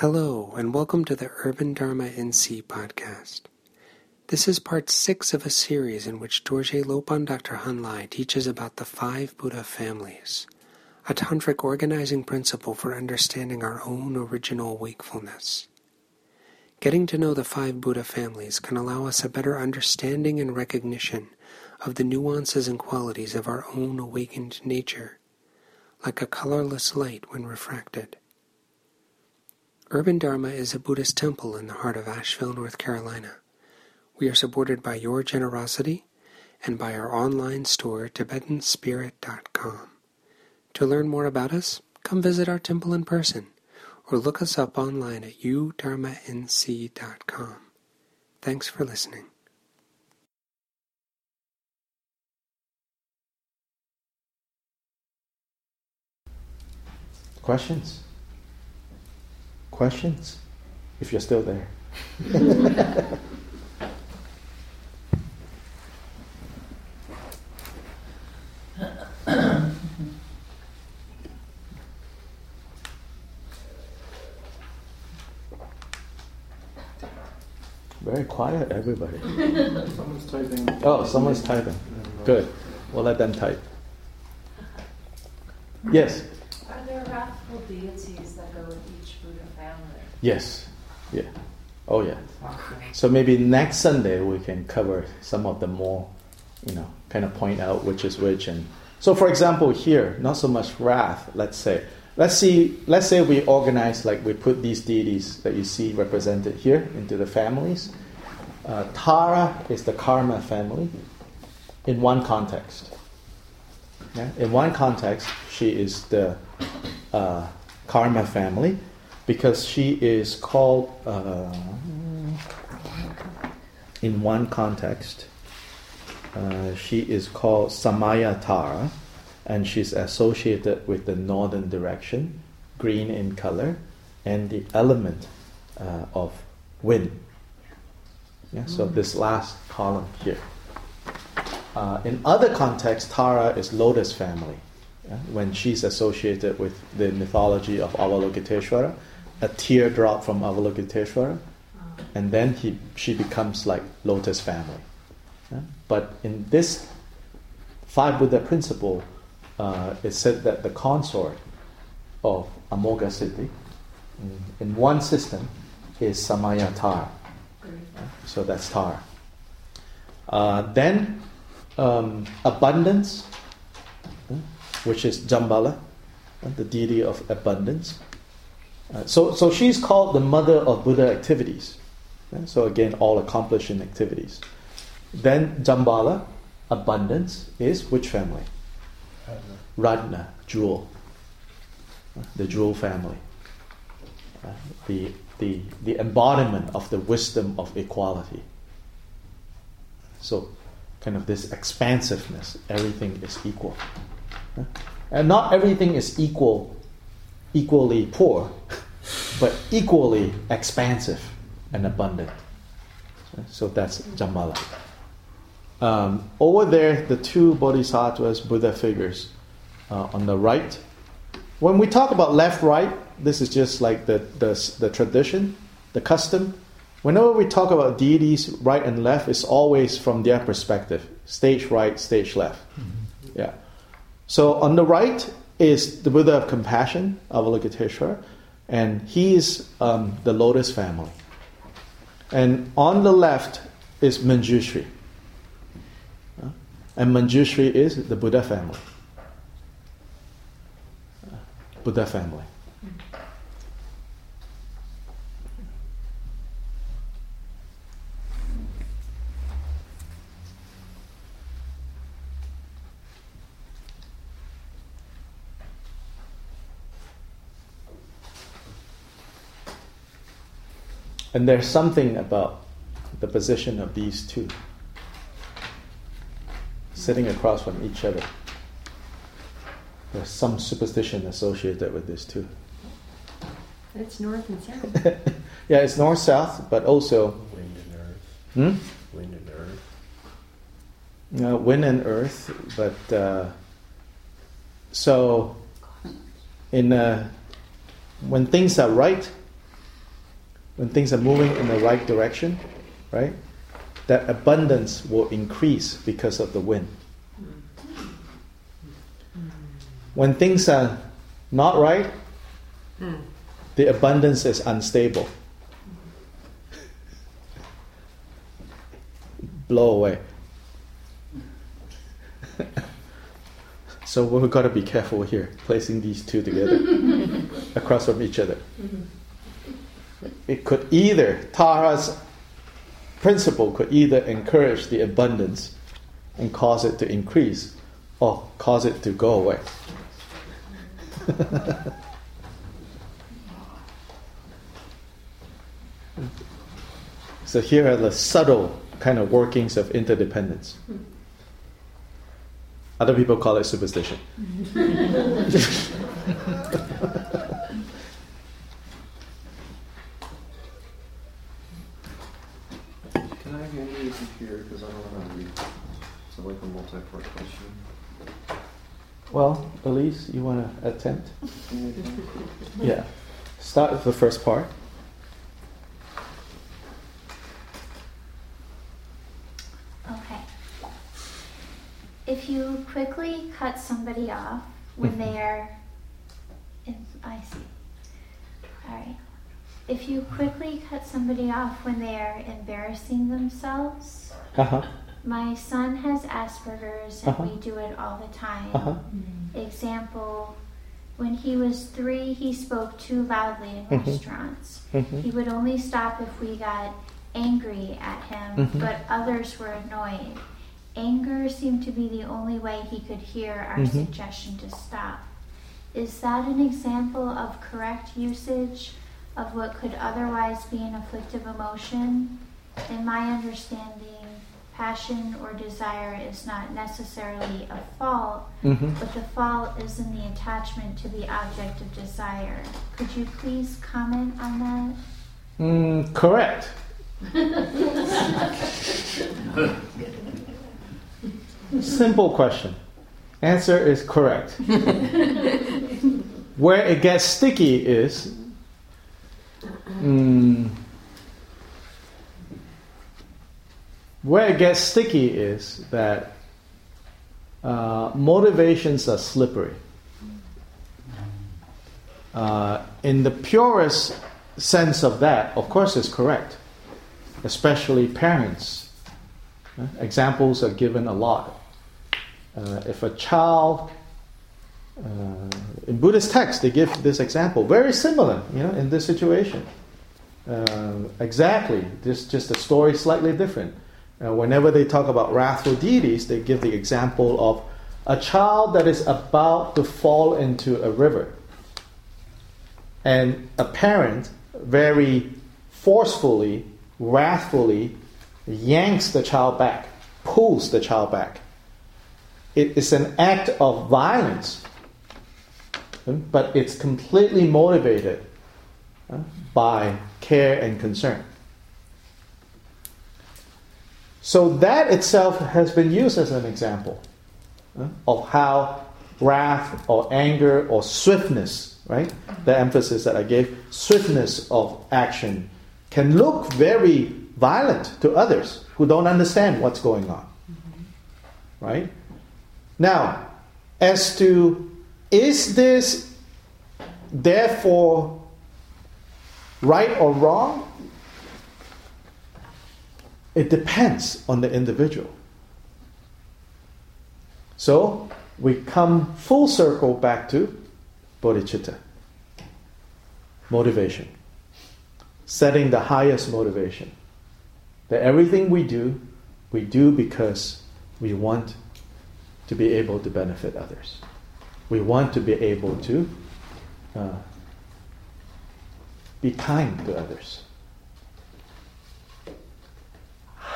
Hello, and welcome to the Urban Dharma NC podcast. This is part six of a series in which Dorje Lopan Dr. Hun Lye teaches about the five Buddha families, a tantric organizing principle for understanding our own original wakefulness. Getting to know the five Buddha families can allow us a better understanding and recognition of the nuances and qualities of our own awakened nature, like a colorless light when refracted. Urban Dharma is a Buddhist temple in the heart of Asheville, North Carolina. We are supported by your generosity and by our online store, TibetanSpirit.com. To learn more about us, come visit our temple in person or look us up online at udharmanc.com. Thanks for listening. Questions? Questions? If you're still there. Very quiet, everybody. Someone's typing. Oh, someone's typing. Good. We'll let them type. Yes. Are there wrathful deities that go with each Buddha family? Yes. Yeah. Oh, yeah. So maybe next Sunday we can cover some of the more, you know, kind of point out which is which. And so, for example, here, not so much wrath. Let's say, let's see, let's say we organize like we put these deities that you see represented here into the families. Uh, Tara is the karma family in one context. Yeah? In one context, she is the uh, karma family because she is called, uh, in one context, uh, she is called Samaya Tara and she's associated with the northern direction, green in color, and the element uh, of wind. Yeah, so this last column here. Uh, in other contexts, Tara is lotus family. Yeah? When she's associated with the mythology of Avalokiteshvara, a teardrop from Avalokiteshvara, and then he, she becomes like lotus family. Yeah? But in this five Buddha principle, uh, it said that the consort of Amoghasiddhi in, in one system is Samaya Tara. So that's Tara. Uh, then um, abundance, which is Jambala, the deity of abundance. Uh, so, so she's called the mother of Buddha activities. Uh, so again, all accomplishing activities. Then Jambala, abundance, is which family? Ratna, jewel. Uh, the jewel family. Uh, the, the, the embodiment of the wisdom of equality. So, kind of this expansiveness, everything is equal. And not everything is equal, equally poor, but equally expansive and abundant. So that's Jambala. Um, over there, the two bodhisattvas, Buddha figures, uh, on the right. When we talk about left right, this is just like the, the, the tradition, the custom. Whenever we talk about deities, right and left, it's always from their perspective stage right, stage left. Yeah. So on the right is the Buddha of compassion, Avalokiteshvara, and he is um, the lotus family. And on the left is Manjushri. Uh, And Manjushri is the Buddha family. Uh, Buddha family. And there's something about the position of these two sitting across from each other. There's some superstition associated with this too. It's north and south. yeah, it's north south, but also Wind and earth. hmm? Wind and earth. uh, wind and earth, but uh, so in uh, when things are right, when things are moving in the right direction, right, that abundance will increase because of the wind. When things are not right, the abundance is unstable. Blow away. so we've got to be careful here, placing these two together across from each other. It could either, Tara's principle could either encourage the abundance and cause it to increase or cause it to go away. so here are the subtle kind of workings of interdependence. Other people call it superstition. Can I hand you the computer because I don't know how to read? So like a question. Well, Elise, you want to attempt? Yeah. Start with the first part. Okay. If you quickly cut somebody off when they are, if, I see. All right. If you quickly cut somebody off when they are embarrassing themselves, Uh-huh. My son has Asperger's and Uh-huh. we do it all the time. Uh-huh. Example, when he was three, he spoke too loudly in Mhm. restaurants. Mhm. He would only stop if we got angry at him, Mhm. but others were annoyed. Anger seemed to be the only way he could hear our Mhm. suggestion to stop. Is that an example of correct usage of what could otherwise be an afflictive emotion? In my understanding, passion or desire is not necessarily a fault, Mm-hmm. but the fault is in the attachment to the object of desire. Could you please comment on that? Mm, correct. Simple question. Answer is correct. Where it gets sticky is mm, where it gets sticky is that uh, motivations are slippery. Uh, in the purest sense of that, of course, is correct, especially parents. Uh, Examples are given a lot. Uh, if a child, uh, in Buddhist texts, they give this example, very similar, you know, in this situation. Uh, exactly, just just the story slightly different. Whenever they talk about wrathful deities, they give the example of a child that is about to fall into a river and a parent very forcefully, wrathfully yanks the child back, pulls the child back. It is an act of violence, but it's completely motivated by care and concern. So that itself has been used as an example uh, of how wrath or anger or swiftness, right? The emphasis that I gave, swiftness of action can look very violent to others who don't understand what's going on. Right? Now, as to is this therefore right or wrong? It depends on the individual. So we come full circle back to bodhicitta motivation, setting the highest motivation. That everything we do, we do because we want to be able to benefit others. We want to be able to uh, be kind to others.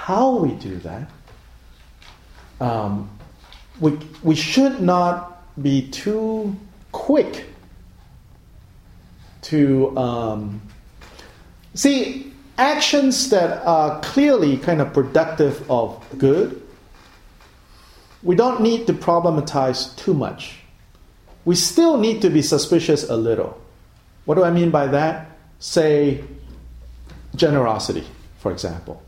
How we do that, um, we, we should not be too quick to um, see actions that are clearly kind of productive of good. We don't need to problematize too much. We still need to be suspicious a little. What do I mean by that? Say, generosity, for example.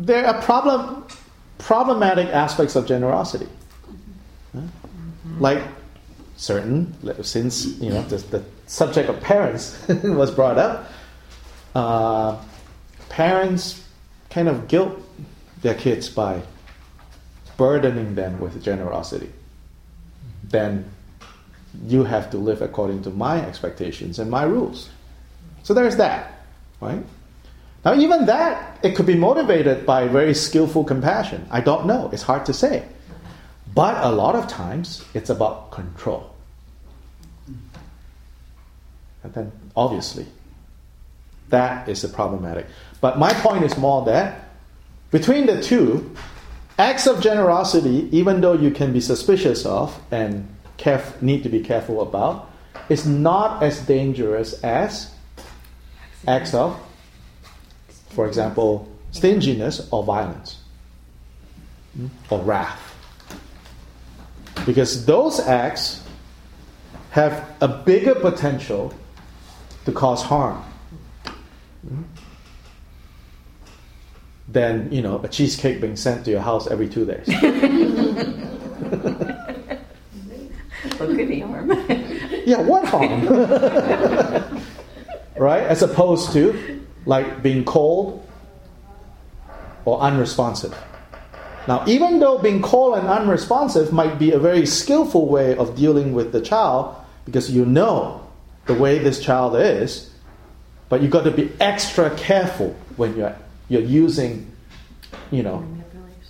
There are problem, problematic aspects of generosity. Like certain, since you know the, the subject of parents was brought up, uh, parents kind of guilt their kids by burdening them with generosity. Then you have to live according to my expectations and my rules. So there's that, right? Now, even that, it could be motivated by very skillful compassion. I don't know, it's hard to say. But a lot of times, it's about control. And then, obviously, that is the problematic. But my point is more that between the two, acts of generosity, even though you can be suspicious of and caref- need to be careful about, is not as dangerous as acts of, for example, stinginess or violence hmm, or wrath. Because those acts have a bigger potential to cause harm hmm, than you know a cheesecake being sent to your house every two days. What could be harm? yeah, what harm? right? As opposed to like being cold or unresponsive. Now, even though being cold and unresponsive might be a very skillful way of dealing with the child because you know the way this child is, but you've got to be extra careful when you're, you're using, you know,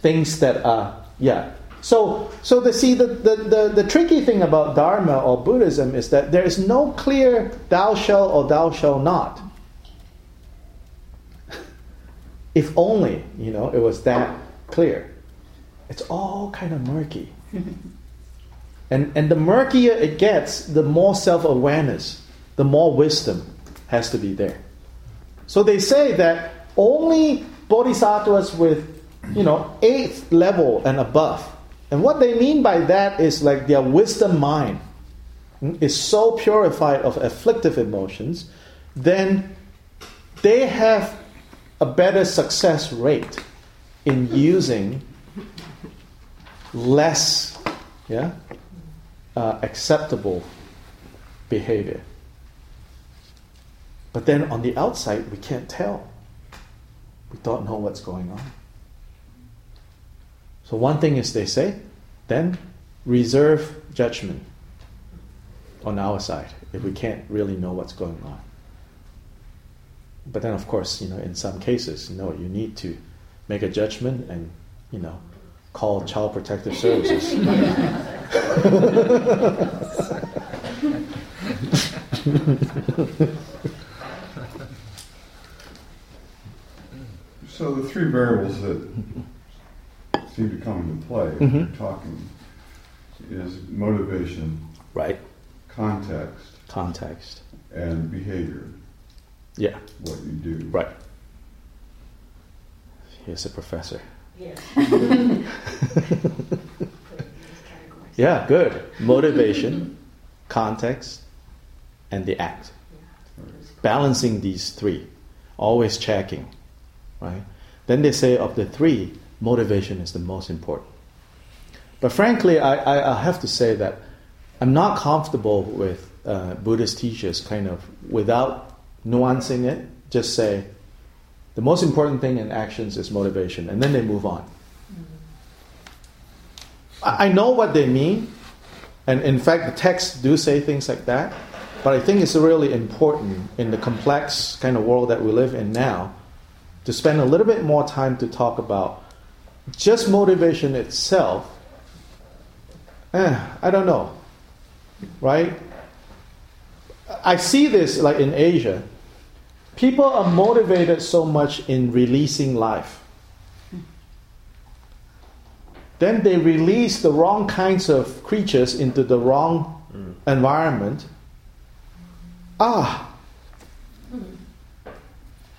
things that are, yeah, so, so the, see, the, the, the, the, tricky thing about Dharma or Buddhism is that there is no clear thou shall or thou shall not. If only, you know, it was that clear. It's all kind of murky. and, and the murkier it gets, the more self awareness, the more wisdom has to be there. So they say that only bodhisattvas with, you know, eighth level and above and what they mean by that is like their wisdom mind hmm, is so purified of afflictive emotions, then they have a better success rate in using less yeah, uh, acceptable behavior. But then on the outside, we can't tell. We don't know what's going on. So one thing is they say, then reserve judgment on our side if we can't really know what's going on. But then, of course, you know, in some cases, you know, you need to make a judgment and, you know, call Child Protective Services. so the three variables that seem to come into play mm-hmm. you're talking is motivation, right? Context, context, and behavior. Yeah, what you do, right? Here's a professor. Yeah. yeah, good. Motivation, context, and the act. Balancing these three, always checking, right? Then they say of the three, motivation is the most important. But frankly, I, I, I have to say that I'm not comfortable with uh, Buddhist teachers kind of without nuancing it, just say the most important thing in actions is motivation, and then they move on. I, know what they mean, and in fact, the texts do say things like that, but I think it's really important in the complex kind of world that we live in now to spend a little bit more time to talk about just motivation itself, eh, I don't know, right? I see this like in Asia. People are motivated so much in releasing life. Then they release the wrong kinds of creatures into the wrong mm. environment. Ah,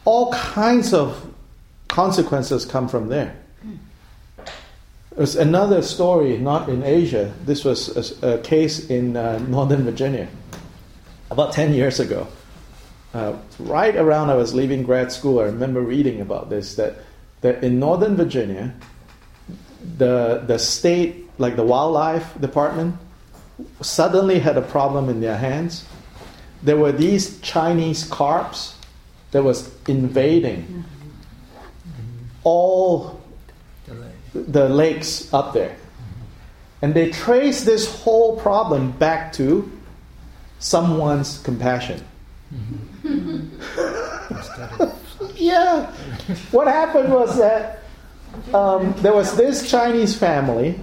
all kinds of consequences come from there. There's another story, not in Asia. This was a, a case in uh, Northern Virginia about 10 years ago. Uh, right around I was leaving grad school, I remember reading about this that, that in Northern Virginia, the, the state, like the wildlife department, suddenly had a problem in their hands. There were these Chinese carps that was invading all the lakes up there. And they traced this whole problem back to someone's compassion. yeah. What happened was that um, there was this Chinese family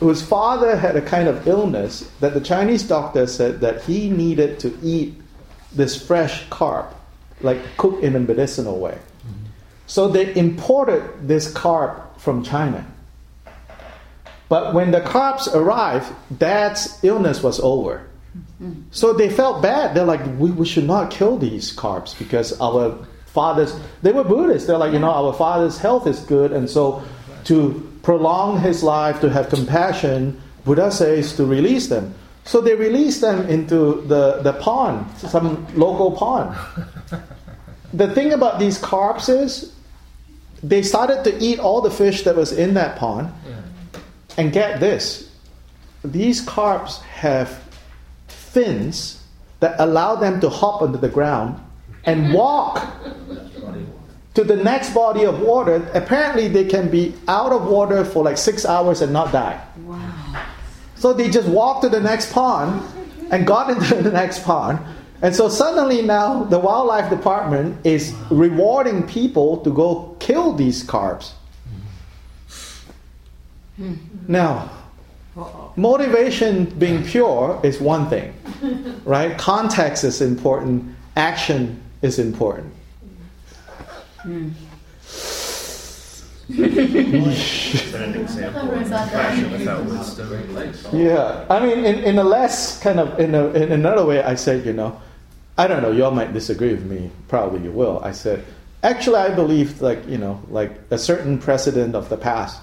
whose father had a kind of illness that the Chinese doctor said that he needed to eat this fresh carp, like cooked in a medicinal way. So they imported this carp from China. But when the carps arrived, dad's illness was over. So they felt bad. They're like, we, we should not kill these carps because our father's, they were Buddhists. They're like, you know, our father's health is good. And so to prolong his life, to have compassion, Buddha says to release them. So they released them into the, the pond, some local pond. The thing about these carps is they started to eat all the fish that was in that pond. And get this these carps have fins that allow them to hop under the ground and mm-hmm. walk to the next body of water. Apparently, they can be out of water for like six hours and not die. Wow. So they just walked to the next pond and got into the next pond. And so suddenly now the wildlife department is rewarding people to go kill these carps. Mm-hmm. Now, motivation being pure is one thing, right? Context is important, action is important. Yeah, I mean, in, in a less kind of in, a, in another way, I said, you know, I don't know, y'all might disagree with me. Probably you will. I said, actually, I believe like you know, like a certain precedent of the past,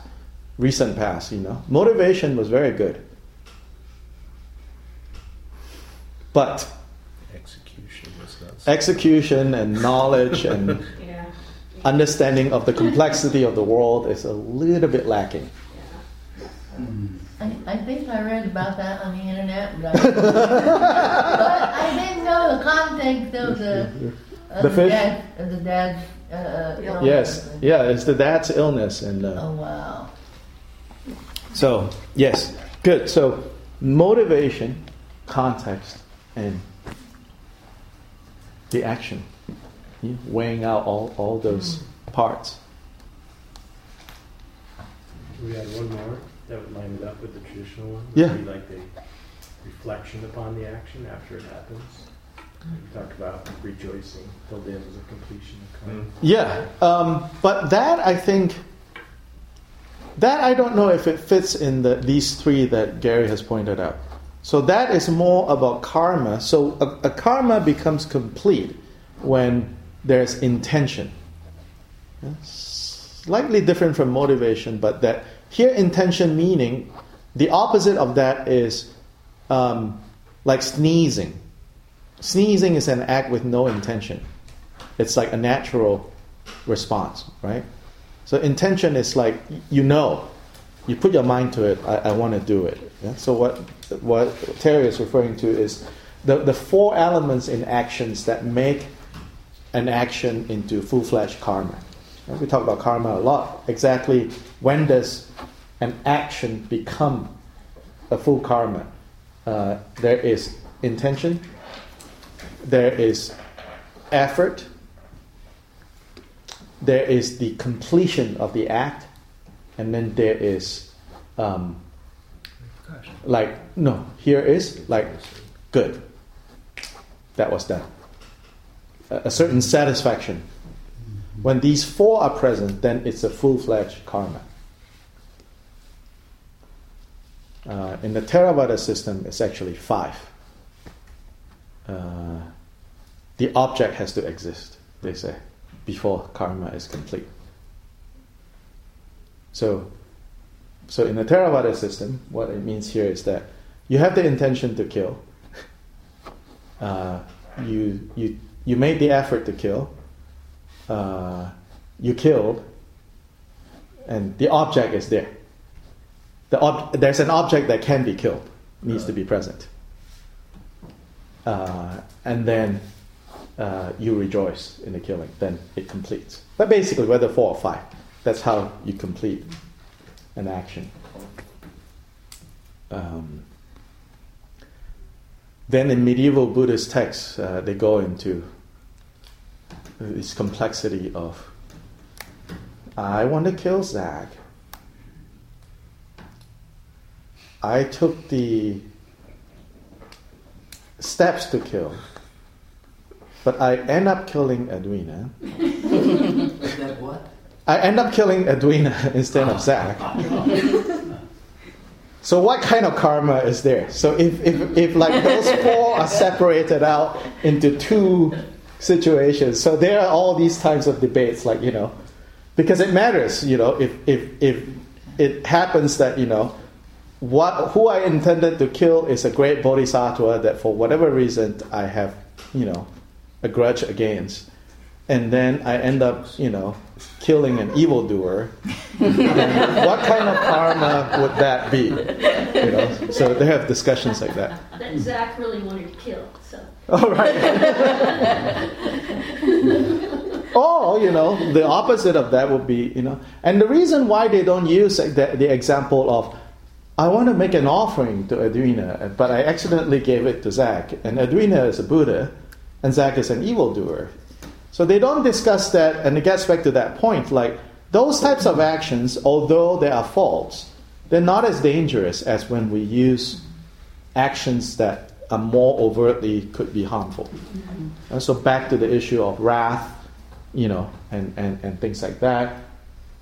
recent past. You know, motivation was very good, but Execution was not. so- execution and knowledge and Yeah. understanding of the complexity of the world is a little bit lacking. I, I think I read about that on the internet, but I, but I didn't know the context of the of The the, fish? dad of the dad's uh, uh, illness. Yes, yeah, it's the dad's illness and. Uh, Oh wow. So, yes, good. So, motivation, context, and the action. Yeah, weighing out all, all those parts. We had one more that would line it up with the traditional one. Yeah. Would be like the reflection upon the action after it happens. We talked about rejoicing till the end of the completion of. Yeah, um, but that I think, that I don't know if it fits in the, these three that Gary has pointed out. So that is more about karma. So a, a karma becomes complete when there's intention. Yeah, Slightly different from motivation, but that here intention meaning the opposite of that is um, like sneezing. Sneezing is an act with no intention. It's like a natural response, right? So intention is like you know, you put your mind to it. I, I want to do it. Yeah? So what what Terry is referring to is the the four elements in actions that make an action into full fledged karma. Right? We talk about karma a lot. Exactly when does an action become a full karma? Uh, there is intention. There is effort there is the completion of the act, and then there is, um, like, no, here is, like, good. That was done. A, a certain satisfaction. When these four are present, then it's a full fledged karma. Uh, in the Theravada system, it's actually five. Uh, the object has to exist, they say before karma is complete. So, so in the Theravada system, what it means here is that you have the intention to kill. Uh, you you you made the effort to kill, uh, you killed, and the object is there. The ob- there's an object that can be killed, needs to be present. Uh, and then uh, you rejoice in the killing, then it completes. But basically, whether four or five, that's how you complete an action. Um, then in medieval Buddhist texts, uh, they go into this complexity of I want to kill Zach. I took the steps to kill, but I end up killing Edwina. Is that what? I end up killing Edwina instead of Zach. So what kind of karma is there? So if, if, if like those four are separated out into two situations, so there are all these types of debates, like you know, because it matters, you know, if if if it happens that you know what who I intended to kill is a great bodhisattva that for whatever reason I have, you know, a grudge against, and then I end up, you know, killing an evildoer, what kind of karma would that be? You know, so they have discussions like that. That Zach really wanted to kill, so. All right. or you know, the opposite of that would be you know, and the reason why they don't use the, the example of I want to make an offering to Edwina, but I accidentally gave it to Zach, and Edwina is a Buddha, and Zach is an evildoer. So they don't discuss that, and it gets back to that point. Like those types of actions, although they are faults, they're not as dangerous as when we use actions that are more overtly could be harmful. And so back to the issue of wrath, you know, and, and, and things like that.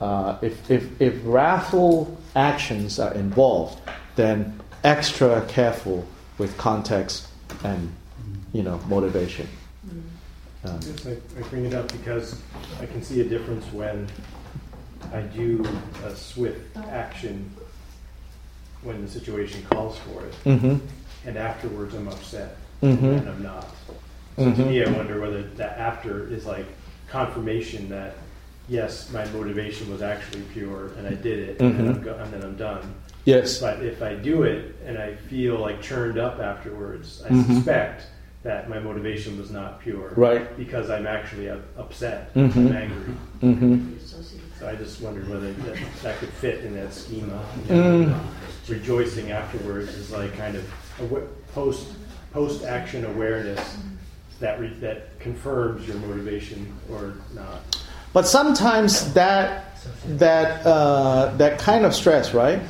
Uh, if, if, if wrathful actions are involved, then extra careful with context and, you know, motivation. Um, Yes, I, I bring it up because I can see a difference when I do a swift action when the situation calls for it, Mhm. and afterwards I'm upset, Mhm. and I'm not. So to Mhm. me, I wonder whether that after is like confirmation that yes, my motivation was actually pure, and I did it, and, then I'm Mhm. go- and then I'm done. Yes. But if I do it and I feel like churned up afterwards, I suspect that my motivation was not pure. Right. Because I'm actually up- upset. Mhm. I'm angry. Mhm. So I just wondered whether that, that could fit in that schema. Mm. Rejoicing afterwards is like kind of awa- post post action awareness that re, that confirms your motivation or not. But sometimes that that uh, that kind of stress, right,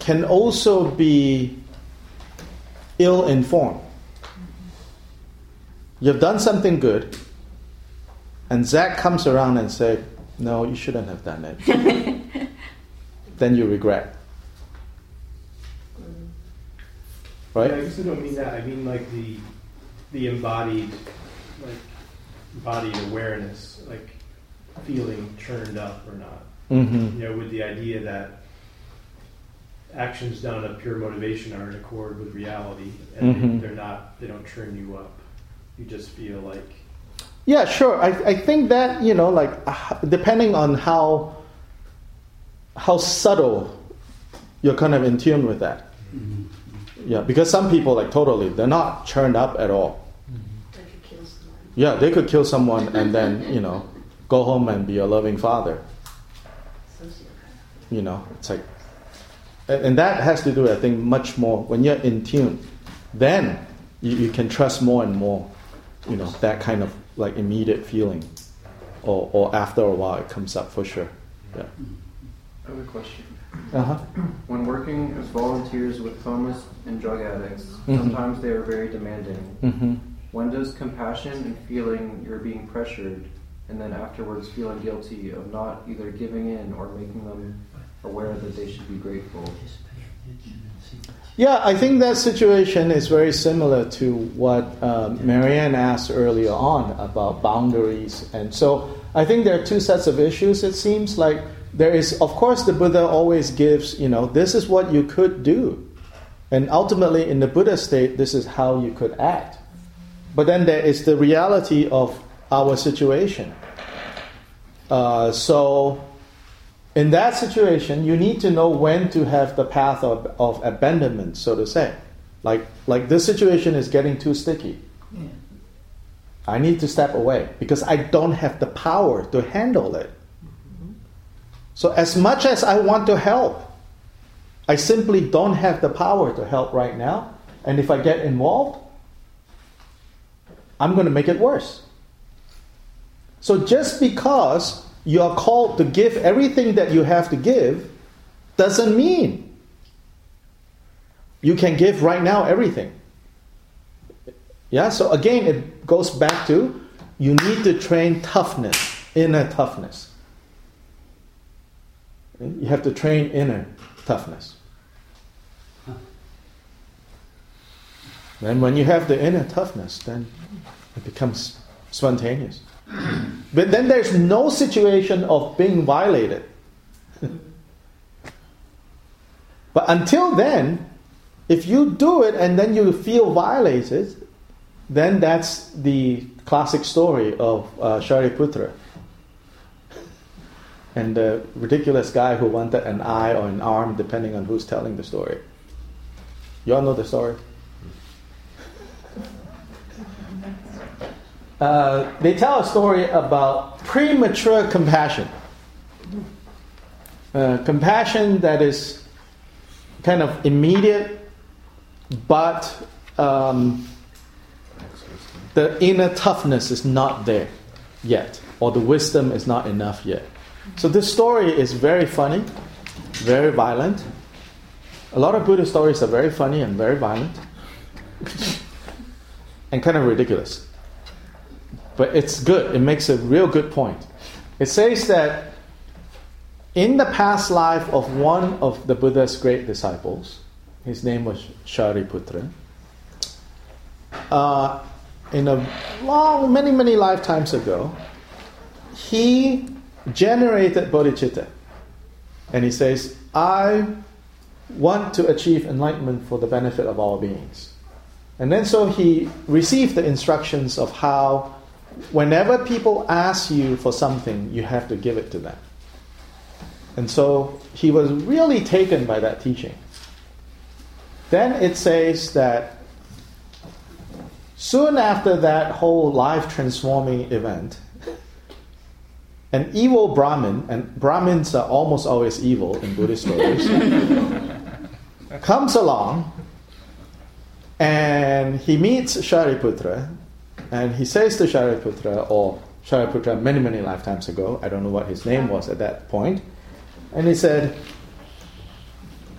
can also be ill-informed. You've done something good, and Zach comes around and say, "No, you shouldn't have done it." then you regret, right? Yeah, I guess I don't mean that. I mean like the the embodied like embodied awareness, like feeling churned up or not. Mhm. You know, with the idea that actions done of pure motivation are in accord with reality, and Mhm. they, they're not. They don't churn you up. You just feel like Yeah, sure. I, I think that you know, like depending on how how subtle you're kind of in tune with that. Mm-hmm. Yeah, because some people like totally they're not churned up at all. Yeah, they could kill someone and then you know go home and be a loving father. You know, it's like, and and that has to do, I think, much more when you're in tune. Then you, you can trust more and more. You know, that kind of like immediate feeling, or or after a while it comes up for sure. Yeah. I have a question. Uh-huh. When working as volunteers with homeless and drug addicts, Mhm. sometimes they are very demanding. Mhm. When does compassion and feeling you're being pressured, and then afterwards feeling guilty of not either giving in or making them aware that they should be grateful? Yeah, I think that situation is very similar to what um, Marianne asked earlier on about boundaries. And so I think there are two sets of issues, it seems. Like, there is, of course, the Buddha always gives, you know, this is what you could do. And ultimately, in the Buddha state, this is how you could act. But then there is the reality of our situation. Uh, so, in that situation, you need to know when to have the path of, of abandonment, so to say. Like, like this situation is getting too sticky. Yeah. I need to step away because I don't have the power to handle it. So, as much as I want to help, I simply don't have the power to help right now. And if I get involved, I'm going to make it worse. So, just because you are called to give everything that you have to give doesn't mean you can give right now everything. Yeah, so again, it goes back to you need to train toughness, inner toughness. You have to train inner toughness. And when you have the inner toughness, then it becomes spontaneous. But then there's no situation of being violated. but until then, if you do it and then you feel violated, then that's the classic story of uh, Shariputra. And the ridiculous guy who wanted an eye or an arm, depending on who's telling the story. You all know the story? Uh, they tell a story about premature compassion. Uh, compassion that is kind of immediate, but um, the inner toughness is not there yet, or the wisdom is not enough yet. So this story is very funny, very violent. A lot of Buddhist stories are very funny and very violent, and kind of ridiculous. But it's good, it makes a real good point. It says that in the past life of one of the Buddha's great disciples, his name was Shariputra, uh, in a long, many, many lifetimes ago, he generated bodhicitta. And he says, I want to achieve enlightenment for the benefit of all beings. And then so he received the instructions of how, whenever people ask you for something, you have to give it to them. And so he was really taken by that teaching. Then it says that soon after that whole life transforming event, an evil Brahmin, and Brahmins are almost always evil in Buddhist stories, comes along and he meets Shariputra and he says to Shariputra, or Shariputra many, many lifetimes ago, I don't know what his name was at that point, and he said,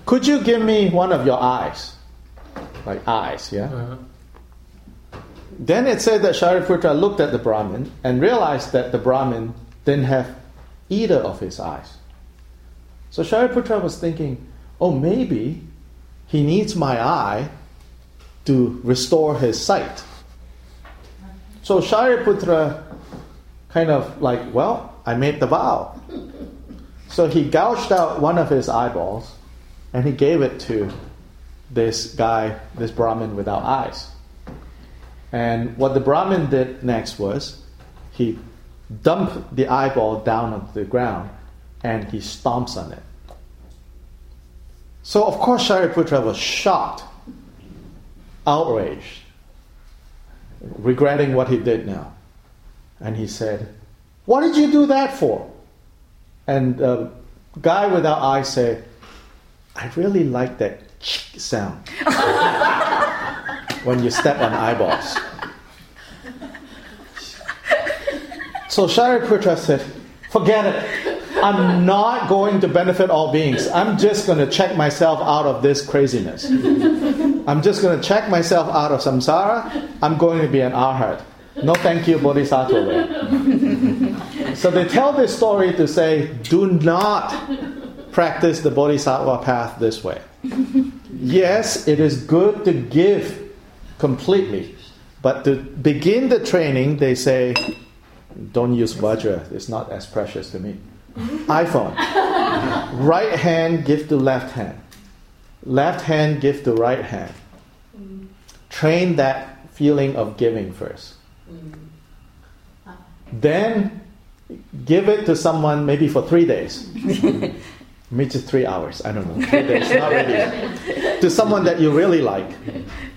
Could you give me one of your eyes? Like eyes, yeah? Uh-huh. Then it said that Shariputra looked at the Brahmin and realized that the Brahmin didn't have either of his eyes. So Shariputra was thinking, oh, maybe he needs my eye to restore his sight. So Shariputra kind of like, well, I made the vow. So he gouged out one of his eyeballs and he gave it to this guy, this Brahmin without eyes. And what the Brahmin did next was he dumped the eyeball down onto the ground and he stomps on it. So, of course, Shariputra was shocked, outraged, regretting what he did now. And he said, What did you do that for? And the guy without eyes said, I really like that sound when you step on eyeballs. So Shariputra said, Forget it. I'm not going to benefit all beings. I'm just going to check myself out of this craziness. I'm just going to check myself out of samsara. I'm going to be an arhat. No thank you, Bodhisattva so they tell this story to say, do not practice the Bodhisattva path this way. Yes, it is good to give completely, but to begin the training, they say, don't use Vajra, it's not as precious to me. iPhone. right hand, give to left hand. Left hand, give to right hand. Train that feeling of giving first. Then give it to someone maybe for three days. maybe just three hours. I don't know. Three days, not really. to someone that you really like,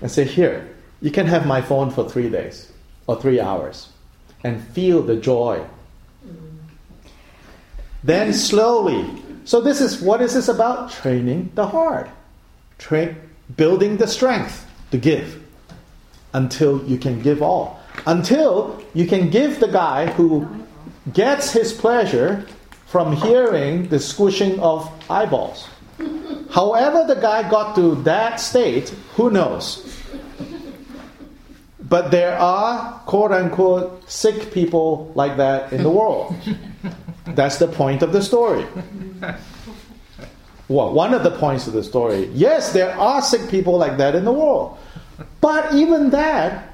and say, "Here, you can have my phone for three days or three hours, and feel the joy." Then slowly. So this is what is this about? Training the heart, train, building the strength to give until you can give all. Until you can give the guy who gets his pleasure from hearing the squishing of eyeballs. However, the guy got to that state, who knows? But there are quote unquote sick people like that in the world. That's the point of the story. Well, one of the points of the story. Yes, there are sick people like that in the world. But even that,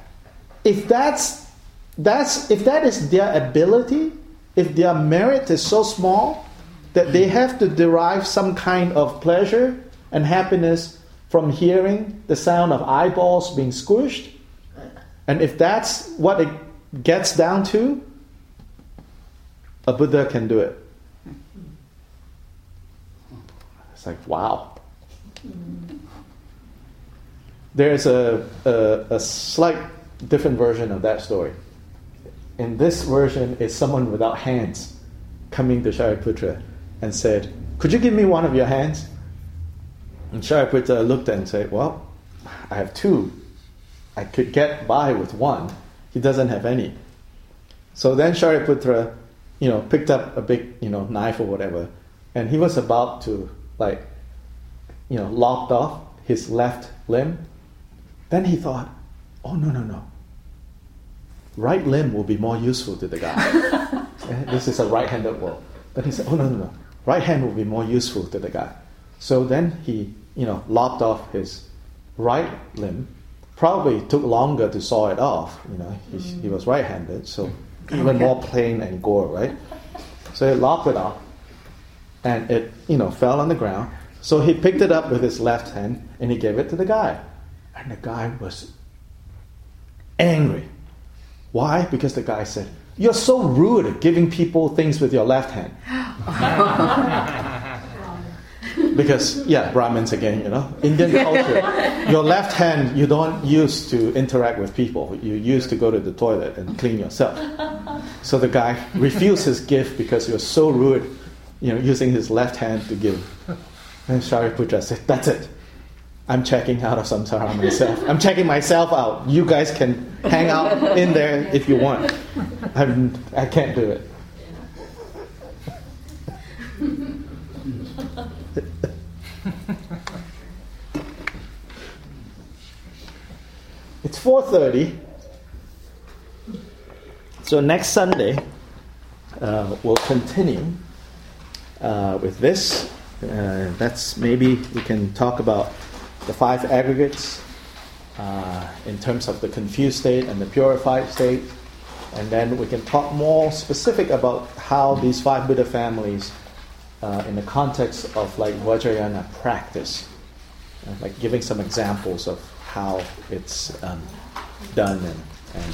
if that's that's if that is their ability, if their merit is so small that they have to derive some kind of pleasure and happiness from hearing the sound of eyeballs being squished, and if that's what it gets down to, a Buddha can do it. It's like, wow. There's a, a, a slight different version of that story. In this version, it's someone without hands coming to Shariputra and said, Could you give me one of your hands? And Shariputra looked at and said, Well, I have two. I could get by with one. He doesn't have any. So then Shariputra, you know, picked up a big, you know, knife or whatever, and he was about to like, you know, lopped off his left limb. Then he thought, oh no no no. Right limb will be more useful to the guy. Eh, this is a right-handed world. Then he said, oh no no no. Right hand will be more useful to the guy. So then he, you know, lopped off his right limb. Probably took longer to saw it off. You know, he, he was right-handed, so mm. Even more plain and gore, right? So he lopped it off, and it, you know, fell on the ground. So he picked it up with his left hand and he gave it to the guy, and the guy was angry. Why? Because the guy said, "You're so rude at giving people things with your left hand." because yeah, Brahmins again, you know, Indian culture. your left hand you don't use to interact with people. You use to go to the toilet and clean yourself. So the guy refused his gift because he was so rude, you know, using his left hand to give. And Shariputra said, "That's it. I'm checking out of samsara myself. I'm checking myself out. You guys can hang out in there if you want. I'm, I can't do it." It's 4:30. So next Sunday, uh, we'll continue uh, with this. Uh, that's maybe we can talk about the five aggregates uh, in terms of the confused state and the purified state, and then we can talk more specific about how these five Buddha families, uh, in the context of like Vajrayana practice, uh, like giving some examples of how it's um, done and, and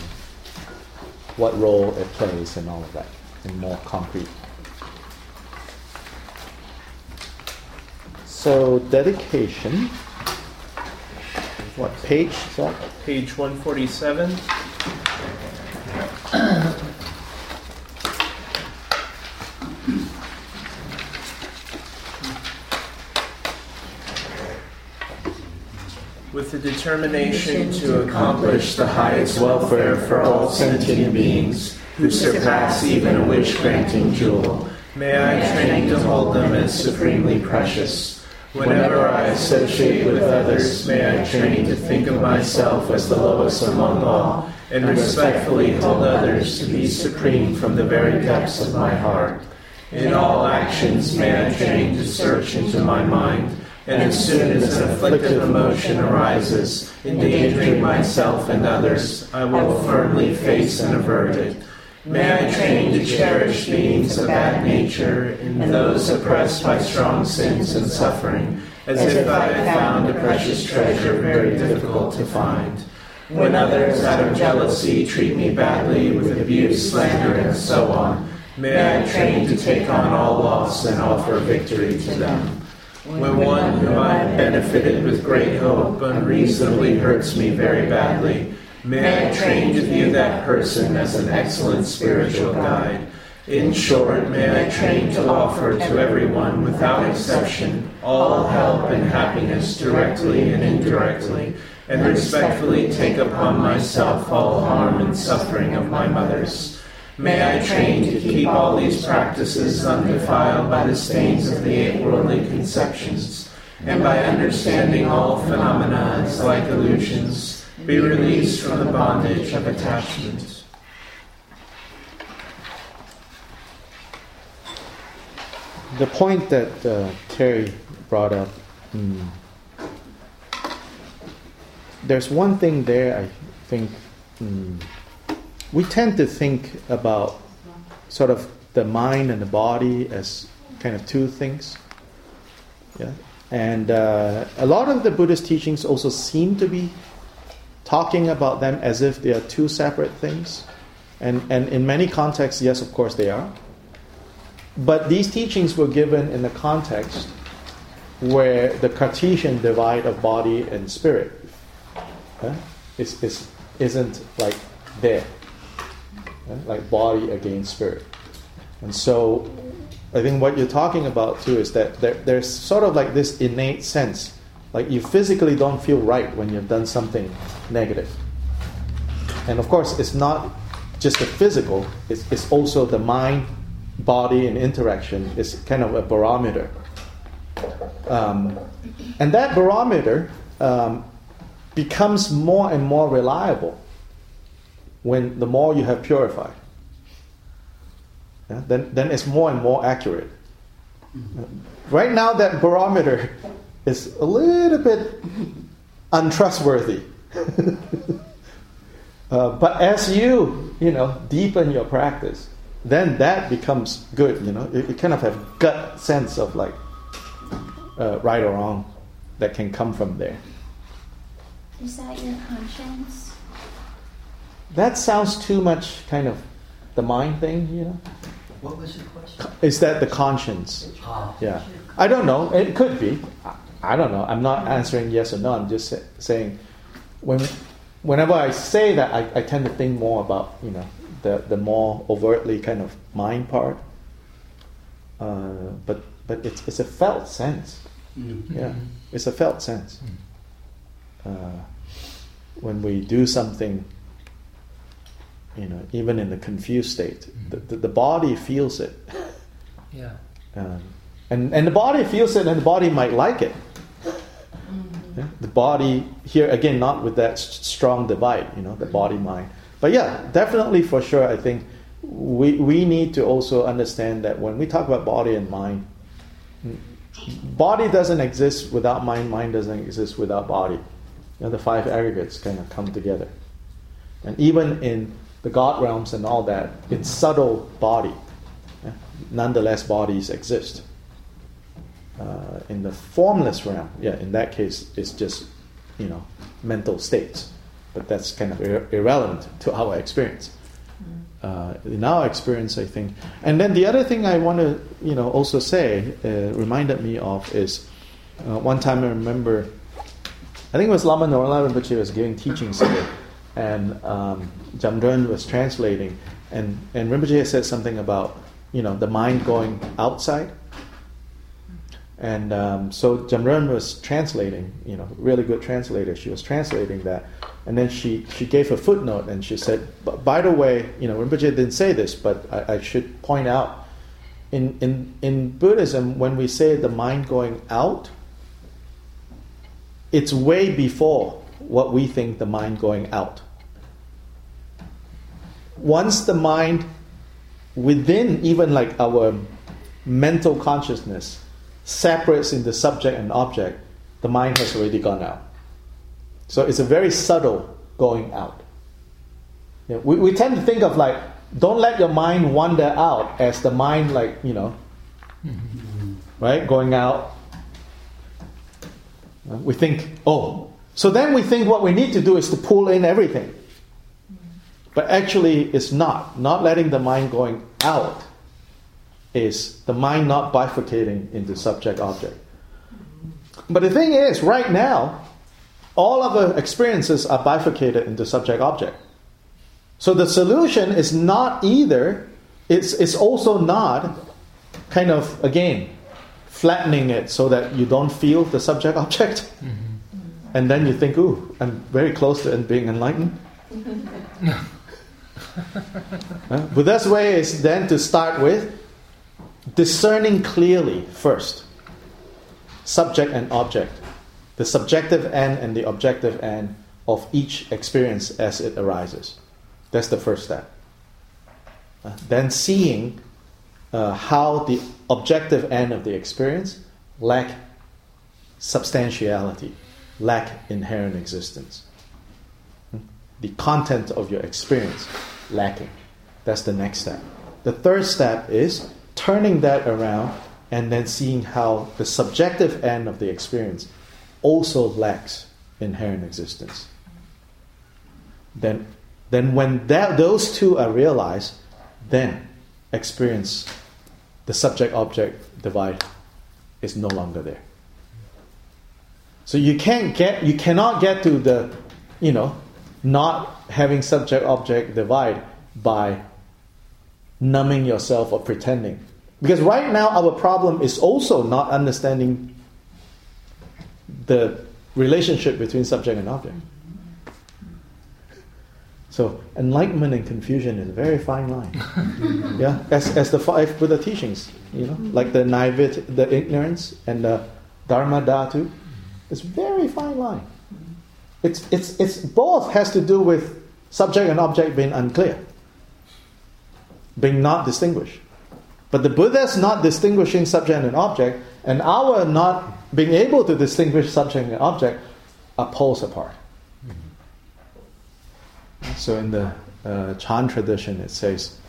what role it plays and all of that in more concrete. So dedication. What page is that? Page 147. The determination to accomplish the highest welfare for all sentient beings who surpass even a wish granting jewel. May I train to hold them as supremely precious. Whenever I associate with others, may I train to think of myself as the lowest among all, and respectfully hold others to be supreme from the very depths of my heart. In all actions, may I train to search into my mind and as soon as an afflictive emotion arises, endangering myself and others, I will firmly face and avert it. May I train to cherish beings of that nature and those oppressed by strong sins and suffering, as if I had found a precious treasure very difficult to find. When others, out of jealousy, treat me badly with abuse, slander, and so on, may I train to take on all loss and offer victory to them. When one whom I have benefited with great hope unreasonably hurts me very badly, may I train to view that person as an excellent spiritual guide. In short, may I train to offer to everyone, without exception, all help and happiness directly and indirectly, and respectfully take upon myself all harm and suffering of my mothers. May I train to keep all these practices undefiled by the stains of the eight worldly conceptions, and by understanding all phenomena as like illusions, be released from the bondage of attachment. The point that uh, Terry brought up, mm, there's one thing there I think mm, we tend to think about sort of the mind and the body as kind of two things. Yeah? And uh, a lot of the Buddhist teachings also seem to be talking about them as if they are two separate things. And, and in many contexts, yes, of course they are. But these teachings were given in the context where the Cartesian divide of body and spirit uh, is, is, isn't like there, like body against spirit. And so I think what you're talking about too is that there, there's sort of like this innate sense, like you physically don't feel right when you've done something negative. And of course, it's not just the physical, it's, it's also the mind body and interaction is kind of a barometer. Um, and that barometer um, becomes more and more reliable when the more you have purified. Yeah? Then, then it's more and more accurate. Right now, that barometer is a little bit untrustworthy. uh, but as you, you know, deepen your practice, then that becomes good. You know, you, you kind of have gut sense of like uh, right or wrong that can come from there. Is that your conscience? That sounds too much kind of the mind thing, you know. What was the question? Is that the conscience? Ah. Yeah, I don't know. It could be. I, I don't know. I'm not answering yes or no. I'm just sa- saying when whenever I say that, I, I tend to think more about you know the, the more overtly kind of mind part. Uh, but but it's, it's a felt sense. Mm-hmm. Yeah, it's a felt sense. Uh, when we do something, you know, even in the confused state, the, the, the body feels it. Yeah. Um, and, and the body feels it, and the body might like it. Yeah? The body, here again, not with that s- strong divide, you know, the body mind. But yeah, definitely for sure, I think we, we need to also understand that when we talk about body and mind, mm, body doesn't exist without mind, mind doesn't exist without body. You know, the five aggregates kind of come together. And even in the God realms and all that, it's subtle body. Nonetheless, bodies exist. Uh, in the formless realm, yeah, in that case, it's just, you know, mental states. But that's kind of ir- irrelevant to our experience. Uh, in our experience, I think. And then the other thing I want to, you know, also say, uh, reminded me of is uh, one time I remember, I think it was Lama Norlha Rinpoche was giving teachings and um, was translating, and, and Rinpoche said something about, you know, the mind going outside. And um, so Jamdren was translating, you know, really good translator. She was translating that, and then she, she gave a footnote and she said, "But by the way, you know, Rinpoche didn't say this, but I, I should point out, in, in in Buddhism, when we say the mind going out, it's way before what we think the mind going out. Once the mind within even like our mental consciousness separates into subject and object, the mind has already gone out. So it's a very subtle going out. Yeah, we, we tend to think of like, don't let your mind wander out as the mind, like, you know, mm-hmm. right, going out. We think, oh, So then we think what we need to do is to pull in everything. But actually, it's not. Not letting the mind going out is the mind not bifurcating into subject object. But the thing is, right now, all of the experiences are bifurcated into subject object. So the solution is not either, it's, it's also not kind of, again, flattening it so that you don't feel the subject object. Mm-hmm. And then you think, ooh, I'm very close to being enlightened. uh, Buddha's way is then to start with discerning clearly first subject and object, the subjective end and the objective end of each experience as it arises. That's the first step. Then seeing uh, how the objective end of the experience lack substantiality, lack inherent existence. The content of your experience lacking. That's the next step. The third step is turning that around and then seeing how the subjective end of the experience also lacks inherent existence. Then, then when that, those two are realized, then experience, the subject object divide is no longer there. So you can't get, you cannot get to the, you know, not having subject object divide by numbing yourself or pretending. Because right now, our problem is also not understanding the relationship between subject and object. So, enlightenment and confusion is a very fine line. yeah, as, as the five Buddha teachings, you know, like the naivete, the ignorance, and the dharma dhatu, it's very fine line. It's, it's, it's both has to do with subject and object being unclear being not distinguished. But the Buddha's not distinguishing subject and object, and our not being able to distinguish subject and object are poles apart. So in the uh, Chan tradition, it says,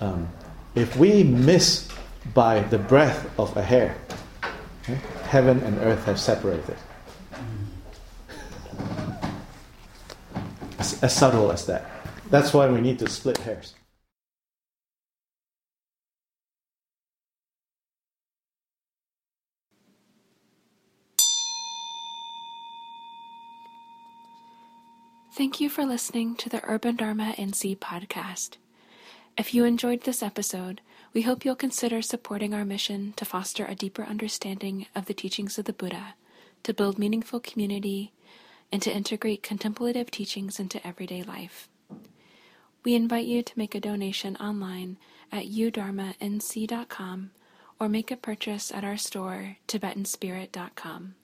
um, if we miss by the breadth of a hair, okay, heaven and earth have separated. As, as subtle as that. That's why we need to split hairs. Thank you for listening to the Urban Dharma NC podcast. If you enjoyed this episode, we hope you'll consider supporting our mission to foster a deeper understanding of the teachings of the Buddha, to build meaningful community, and to integrate contemplative teachings into everyday life. We invite you to make a donation online at udharmanc.com or make a purchase at our store, tibetanspirit.com.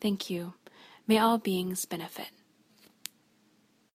Thank you. May all beings benefit.